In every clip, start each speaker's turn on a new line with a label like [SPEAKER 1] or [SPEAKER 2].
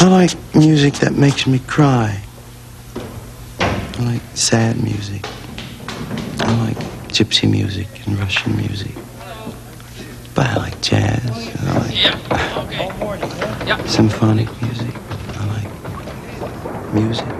[SPEAKER 1] I like music that makes me cry. I like sad music. I like gypsy music and Russian music. But I like jazz. I like symphonic music. I like music.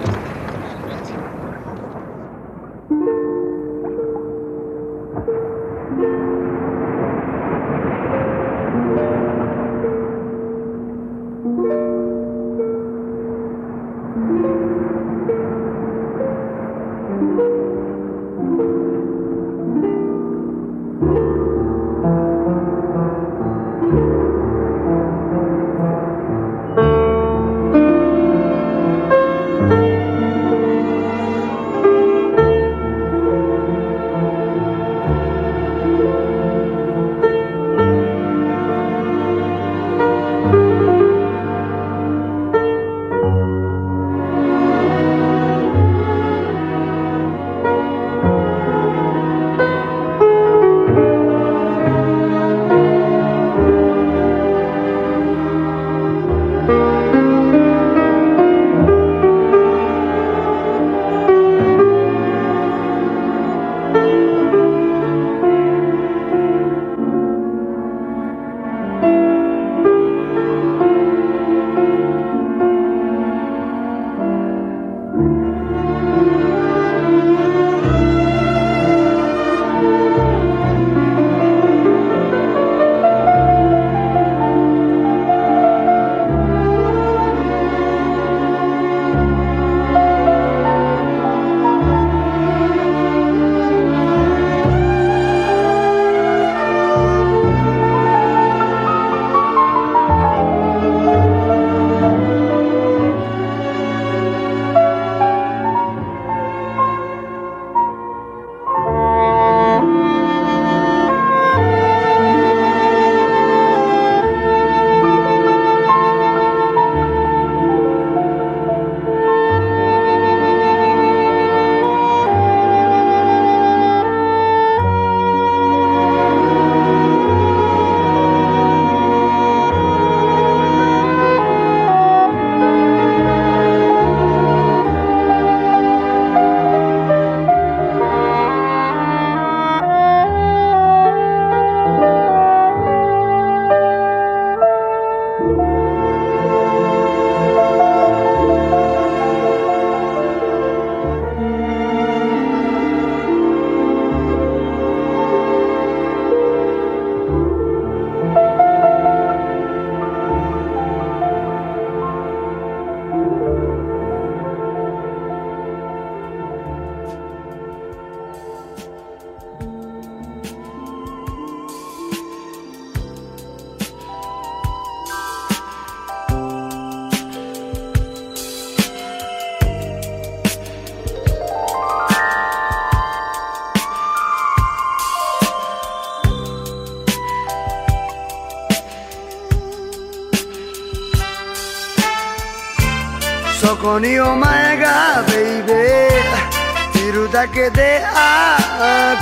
[SPEAKER 2] だけでああ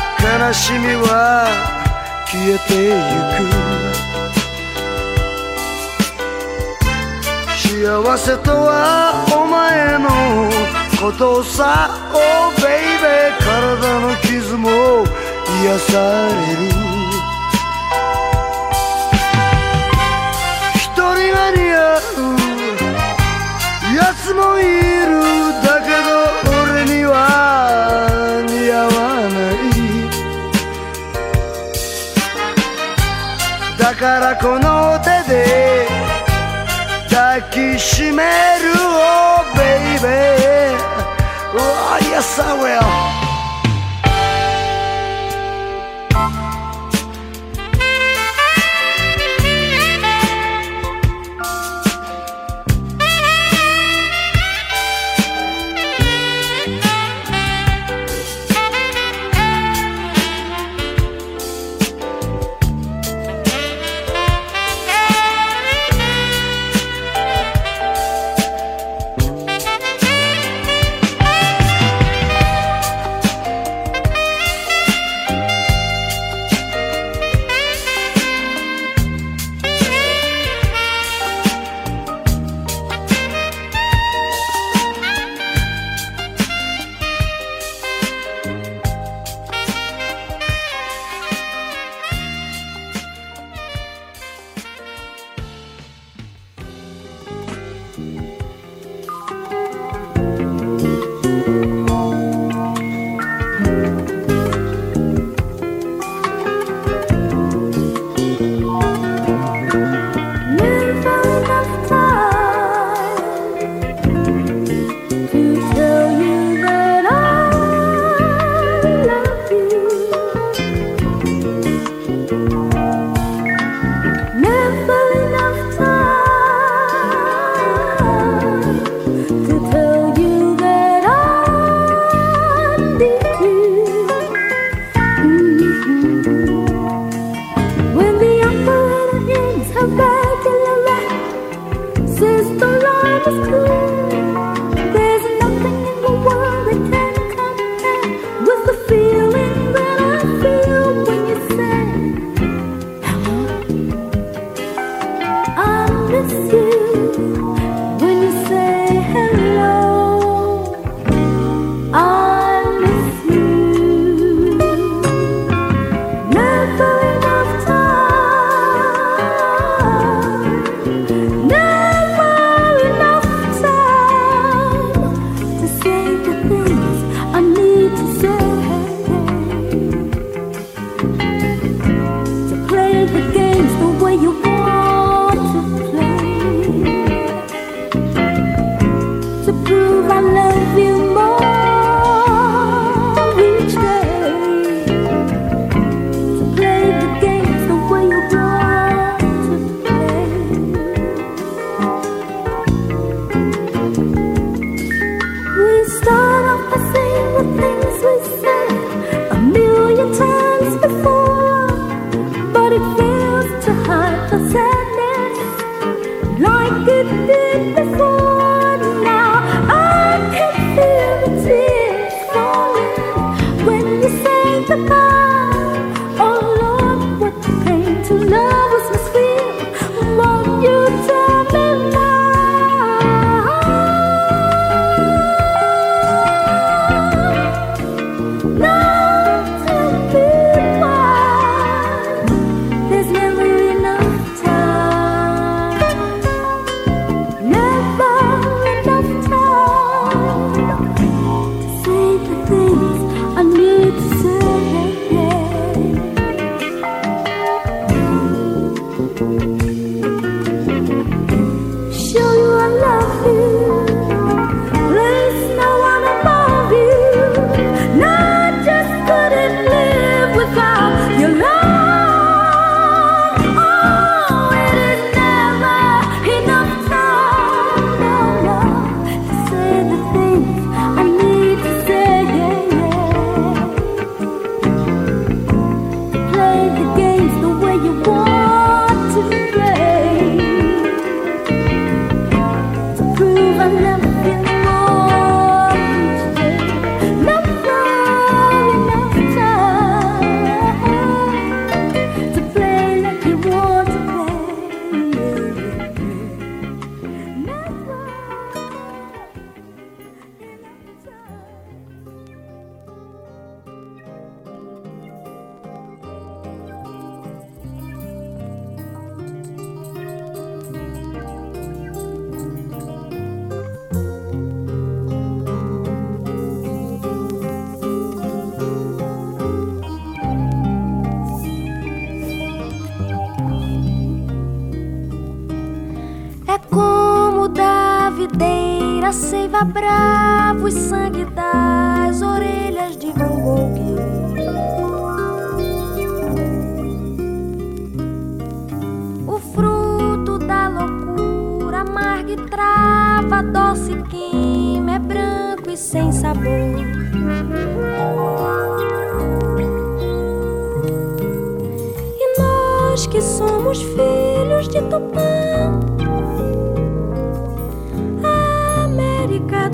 [SPEAKER 2] 悲しみは消えてゆく幸せとはお前のことさ Oh baby 体の傷も癒される。一人が似合う奴もいるかこの手で抱きしめるおベイベーうわ、oh, yes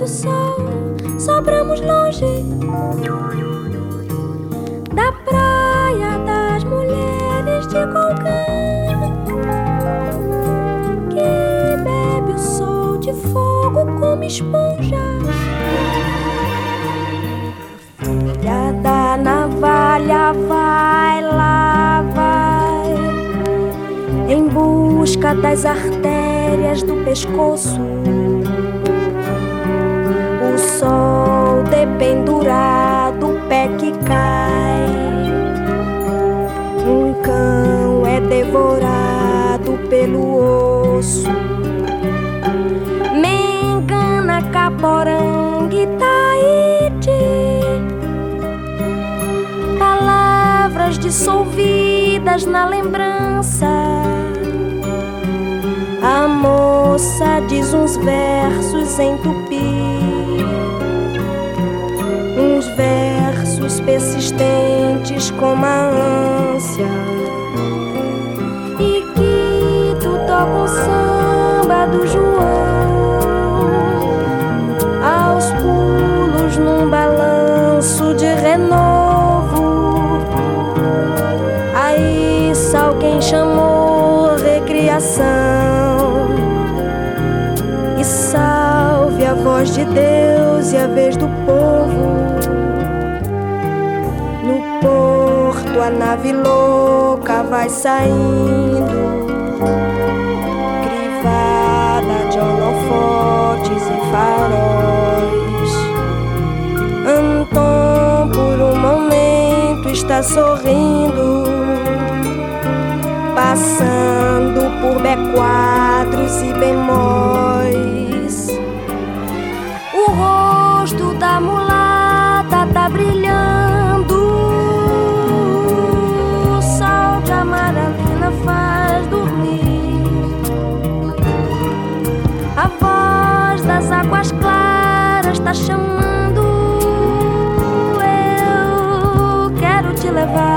[SPEAKER 2] do sol, sobramos longe da praia das mulheres de Golgã, que bebe o sol de fogo como esponja.
[SPEAKER 3] Filha da navalha, vai lá, vai em busca das artérias do pescoço sol dependurado, o pé que cai. Um cão é devorado pelo osso. Mengana, Caporangue, Taíde. Palavras dissolvidas na lembrança. A moça diz uns versos em tupi persistentes como a ânsia. E que tu toca o samba do João aos pulos num balanço de renovo. quem chamou recriação. E salve a voz de Deus e a vez do povo. Porto a nave louca vai saindo, crivada de holofotes e faróis. Anton por um momento está sorrindo passando por B4 e bemóis. Eu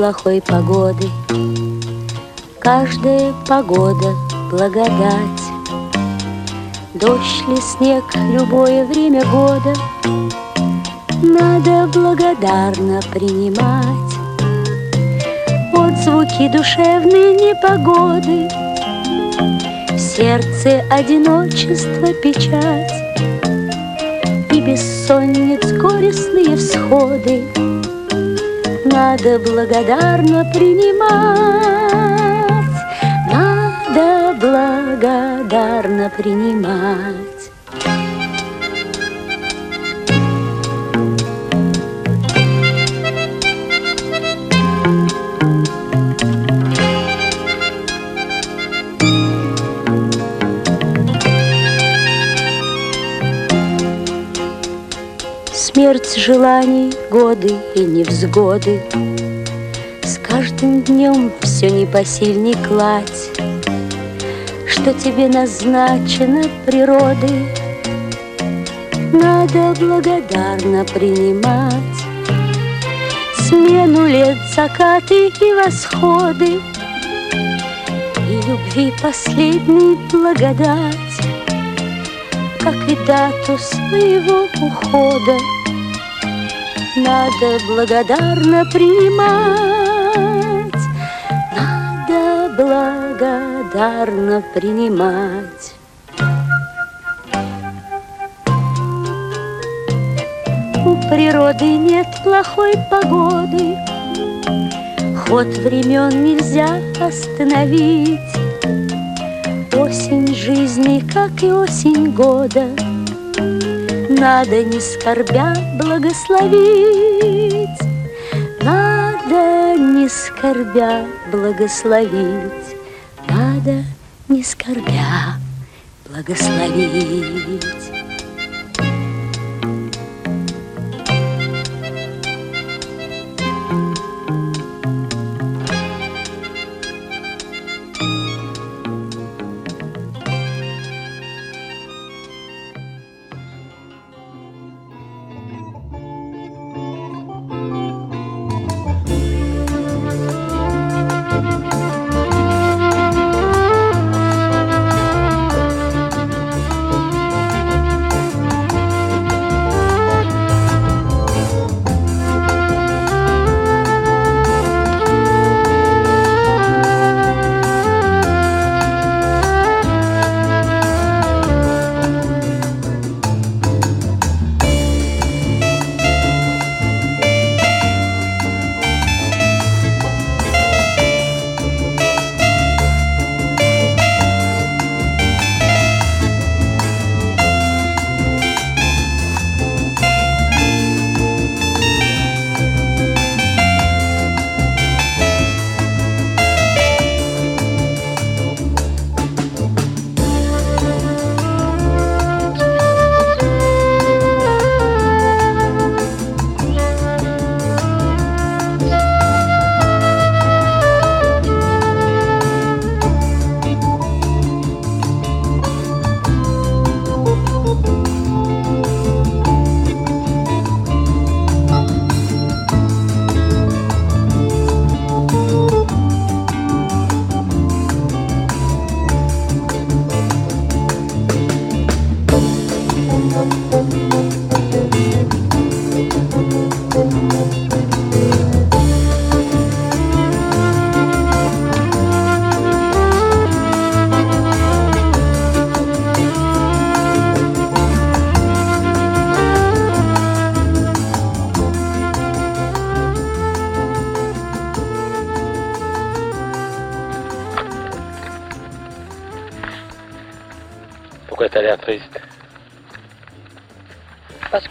[SPEAKER 4] плохой погоды, Каждая погода — благодать. Дождь ли снег, любое время года. Надо благодарно принимать. Вот звуки душевной непогоды, В сердце одиночество печать. И бессонниц горестные всходы Надо благодарно принимать надо благодарно принимать. Смерть желаний, годы и невзгоды. С каждым днем все непосильней кладь что тебе назначено природой, Надо благодарно принимать Смену лет, закаты и восходы. И любви последней благодать Как и дату своего ухода Надо благодарно принимать Надо благодарно принимать. У природы нет плохой погоды, Ход времен нельзя остановить. Осень жизни, как и осень года, Надо не скорбя благословить, Надо не скорбя благословить надо, не скорбя, благословить.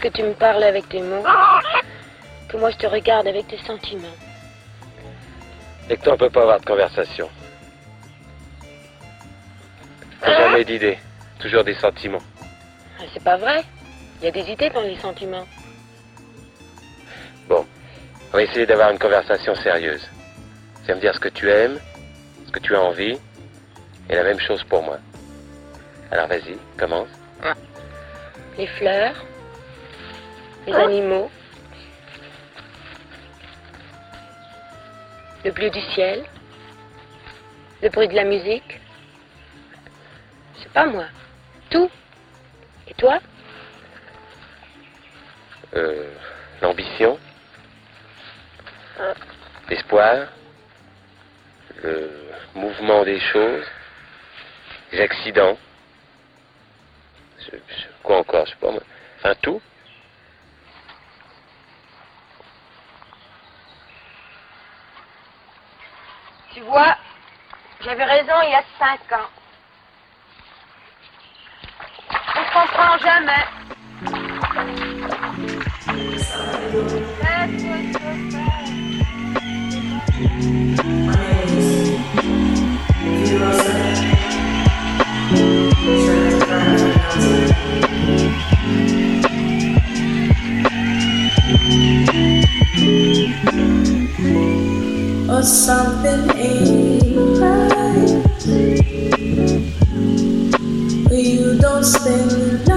[SPEAKER 5] Que tu me parles avec tes mots, que moi je te regarde avec tes sentiments.
[SPEAKER 6] Et que toi on peut pas avoir de conversation. jamais d'idées, toujours des sentiments.
[SPEAKER 5] Ah, c'est pas vrai. Il y a des idées dans les sentiments.
[SPEAKER 6] Bon, on va essayer d'avoir une conversation sérieuse. Tu vas me dire ce que tu aimes, ce que tu as envie, Et la même chose pour moi. Alors vas-y, commence.
[SPEAKER 5] Les fleurs, les animaux, le bleu du ciel, le bruit de la musique. C'est pas moi. Tout. Et toi?
[SPEAKER 6] Euh, L'ambition, l'espoir, le mouvement des choses, les accidents. Je- je- quoi encore, je sais pas moi. Enfin, tout.
[SPEAKER 5] Tu vois, j'avais raison il y a cinq ans. On se comprend jamais.
[SPEAKER 7] Something ain't right. You don't spend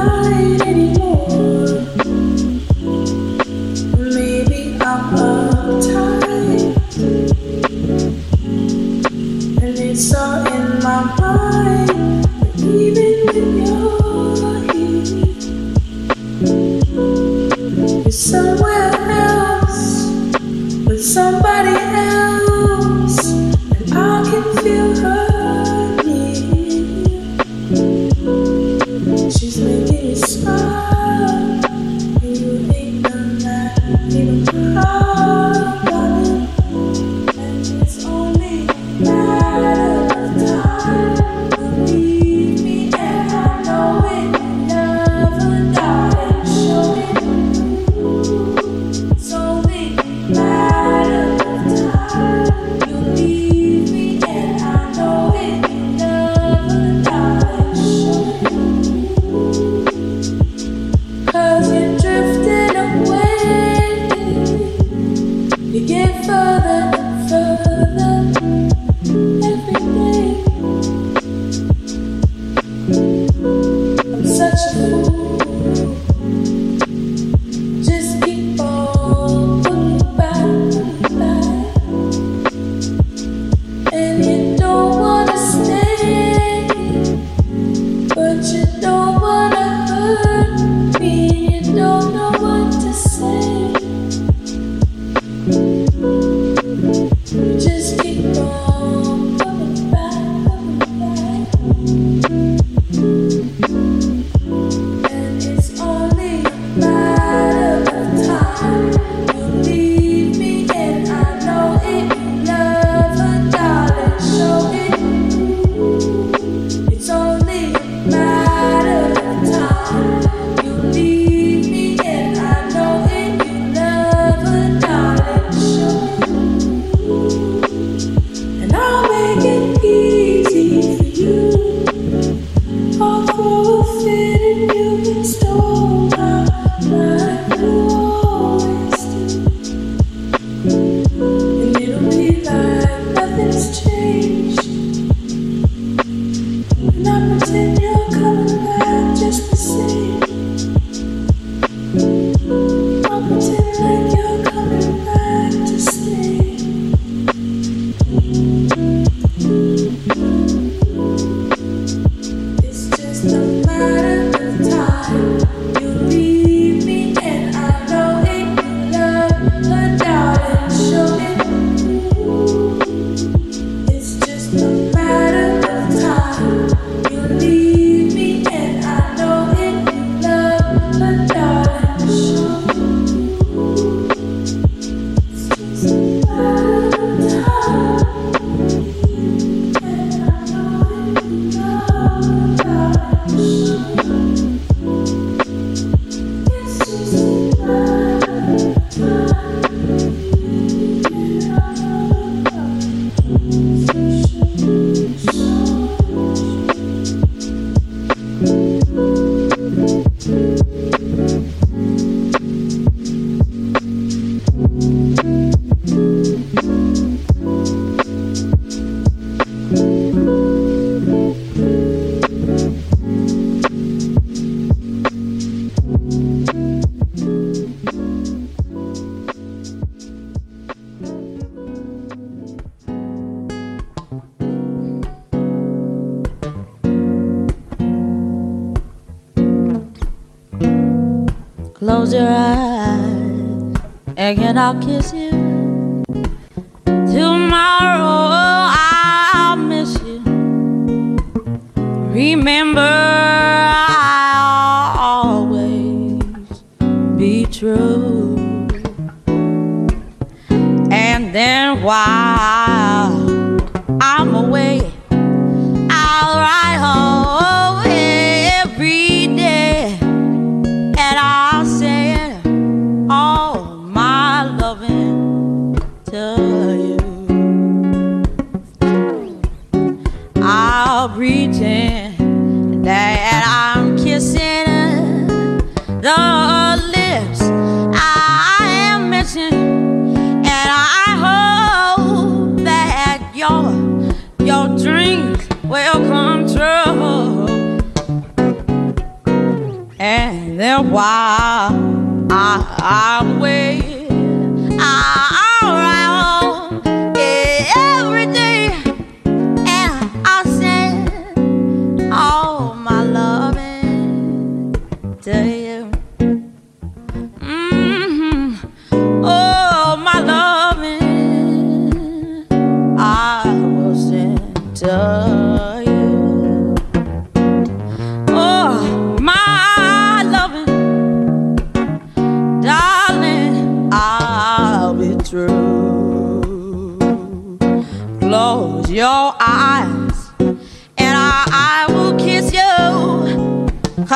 [SPEAKER 8] close your eyes and I'll kiss you.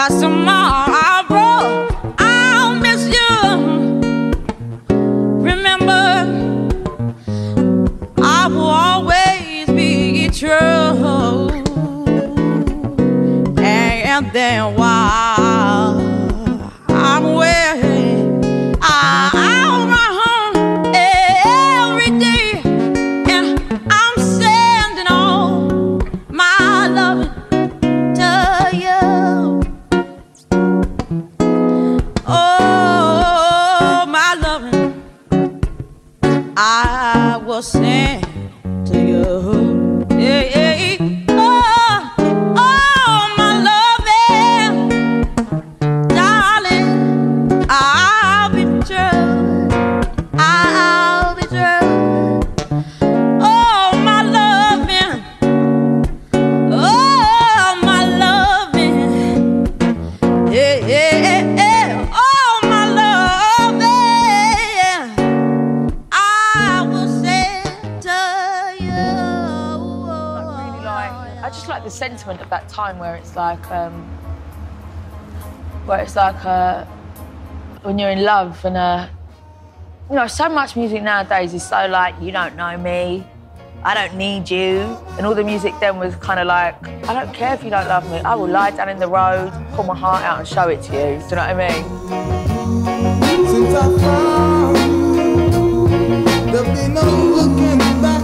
[SPEAKER 8] Tomorrow I'll miss you. Remember, I will always be true. And then while I
[SPEAKER 9] just like the sentiment of that time where it's like, um, where it's like uh, when you're in love and uh, you know, so much music nowadays is so like, you don't know me, I don't need you, and all the music then was kind of like, I don't care if you don't love me, I will lie down in the road, pull my heart out and show it to you. Do you know what I mean?
[SPEAKER 10] Since I found you, there'll be no looking back.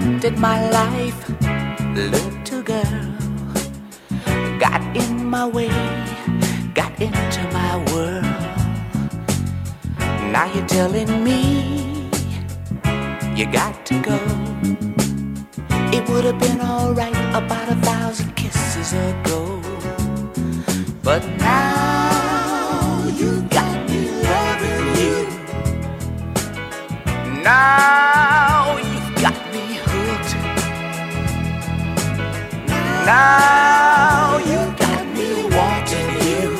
[SPEAKER 11] Interrupted my life, little girl. Got in my way, got into my world. Now you're telling me you got to go. It would have been alright about a thousand kisses ago. But now you got me loving you. Now Now you got me wanting you.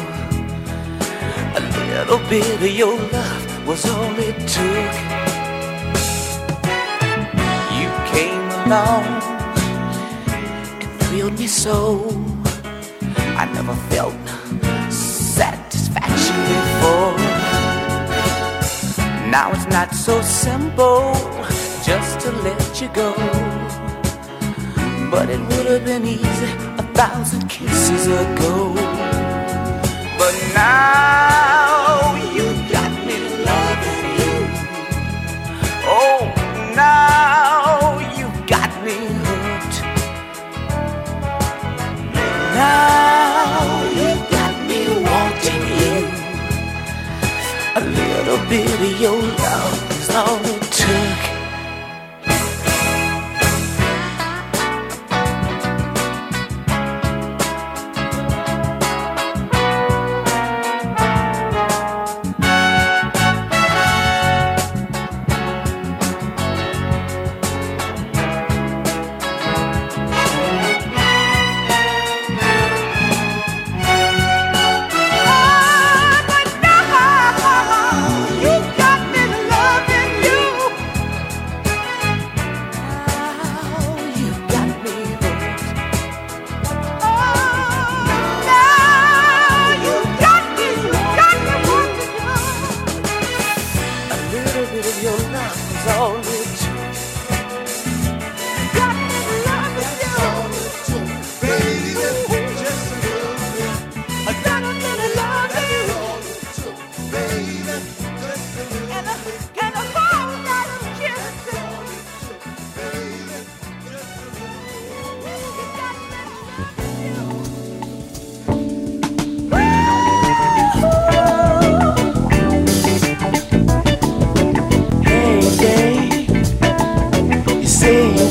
[SPEAKER 11] A little bit of your love was all it took. You came along and thrilled me so. I never felt satisfaction before. Now it's not so simple just to let you go. But it would have been easy a thousand kisses ago. But now you got me loving you. Oh, now you got me hooked. Now you got me wanting you. A little bit of your love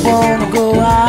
[SPEAKER 12] wanna go out.